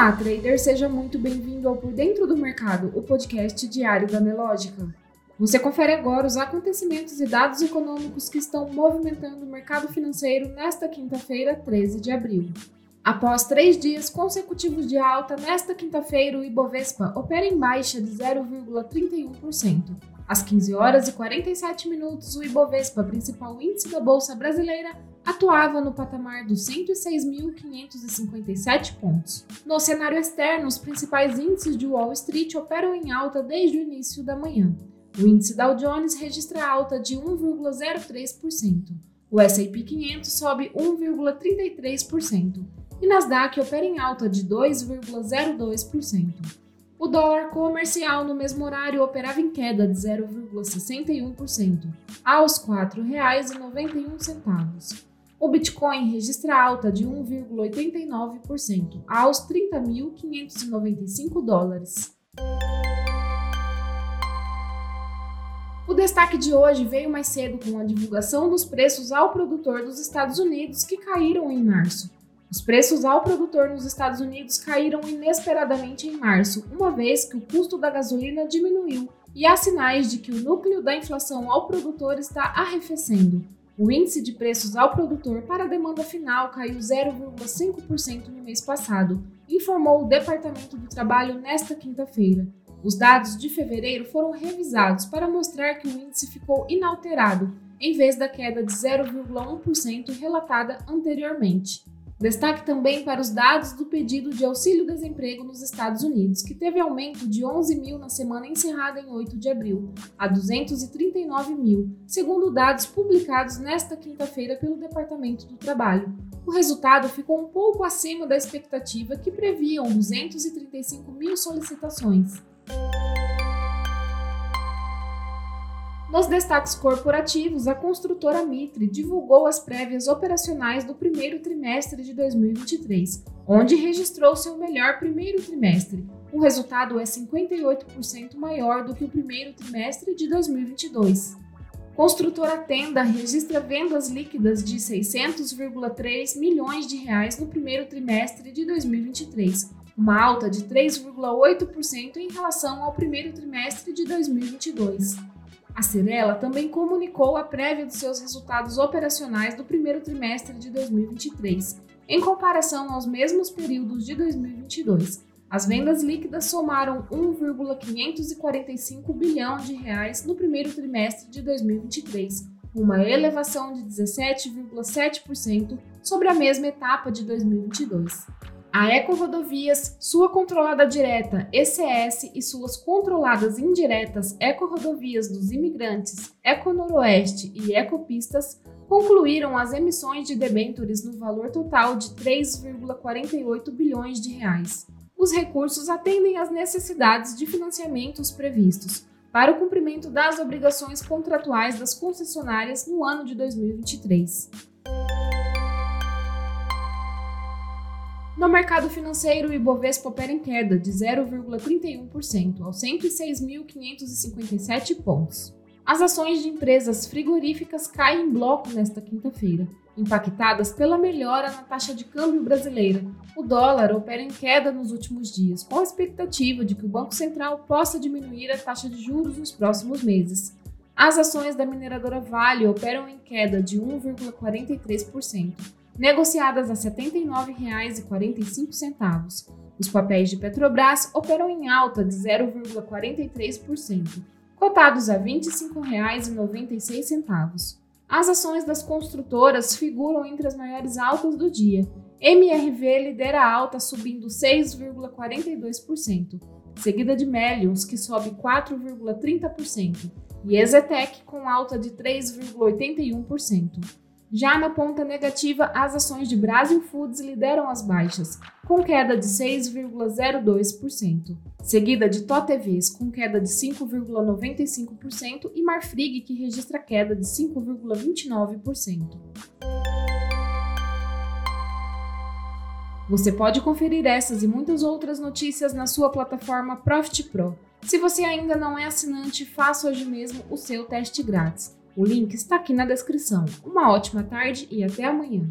Olá, trader, seja muito bem-vindo ao Por Dentro do Mercado, o podcast diário da Nelógica. Você confere agora os acontecimentos e dados econômicos que estão movimentando o mercado financeiro nesta quinta-feira, 13 de abril. Após três dias consecutivos de alta, nesta quinta-feira o Ibovespa opera em baixa de 0,31%. Às 15 horas e 47 minutos, o Ibovespa, principal índice da Bolsa Brasileira, atuava no patamar dos 106.557 pontos. No cenário externo, os principais índices de Wall Street operam em alta desde o início da manhã. O índice Dow Jones registra alta de 1,03%. O S&P 500 sobe 1,33% e Nasdaq opera em alta de 2,02%. O dólar comercial no mesmo horário operava em queda de 0,61%, aos R$ 4,91. O Bitcoin registra alta de 1,89%, aos 30.595 dólares. O destaque de hoje veio mais cedo com a divulgação dos preços ao produtor dos Estados Unidos que caíram em março. Os preços ao produtor nos Estados Unidos caíram inesperadamente em março, uma vez que o custo da gasolina diminuiu e há sinais de que o núcleo da inflação ao produtor está arrefecendo. O índice de preços ao produtor para a demanda final caiu 0,5% no mês passado, informou o Departamento do Trabalho nesta quinta-feira. Os dados de fevereiro foram revisados para mostrar que o índice ficou inalterado, em vez da queda de 0,1% relatada anteriormente. Destaque também para os dados do pedido de auxílio-desemprego nos Estados Unidos, que teve aumento de 11 mil na semana encerrada em 8 de abril, a 239 mil, segundo dados publicados nesta quinta-feira pelo Departamento do Trabalho. O resultado ficou um pouco acima da expectativa, que previam 235 mil solicitações. Nos destaques corporativos, a construtora Mitre divulgou as prévias operacionais do primeiro trimestre de 2023, onde registrou seu melhor primeiro trimestre. O resultado é 58% maior do que o primeiro trimestre de 2022. Construtora Tenda registra vendas líquidas de 600,3 milhões de reais no primeiro trimestre de 2023, uma alta de 3,8% em relação ao primeiro trimestre de 2022. A Cirela também comunicou a prévia dos seus resultados operacionais do primeiro trimestre de 2023, em comparação aos mesmos períodos de 2022. As vendas líquidas somaram 1,545 bilhão de reais no primeiro trimestre de 2023, uma elevação de 17,7% sobre a mesma etapa de 2022. A Ecorodovias, sua controlada direta ECS e suas controladas indiretas Ecorodovias dos Imigrantes, Econoroeste e Ecopistas concluíram as emissões de debêntures no valor total de 3,48 bilhões de reais. Os recursos atendem às necessidades de financiamentos previstos para o cumprimento das obrigações contratuais das concessionárias no ano de 2023. Mercado financeiro, o Ibovespa opera em queda de 0,31% aos 106.557 pontos. As ações de empresas frigoríficas caem em bloco nesta quinta-feira, impactadas pela melhora na taxa de câmbio brasileira. O dólar opera em queda nos últimos dias, com a expectativa de que o Banco Central possa diminuir a taxa de juros nos próximos meses. As ações da mineradora Vale operam em queda de 1,43% negociadas a R$ 79,45. Os papéis de Petrobras operam em alta de 0,43%, cotados a R$ 25,96. As ações das construtoras figuram entre as maiores altas do dia. MRV lidera a alta subindo 6,42%, seguida de Melius, que sobe 4,30%, e Ezetec com alta de 3,81%. Já na ponta negativa, as ações de Brasil Foods lideram as baixas, com queda de 6,02%, seguida de TOTVs com queda de 5,95% e Marfrig que registra queda de 5,29%. Você pode conferir essas e muitas outras notícias na sua plataforma Profit Pro. Se você ainda não é assinante, faça hoje mesmo o seu teste grátis. O link está aqui na descrição. Uma ótima tarde e até amanhã.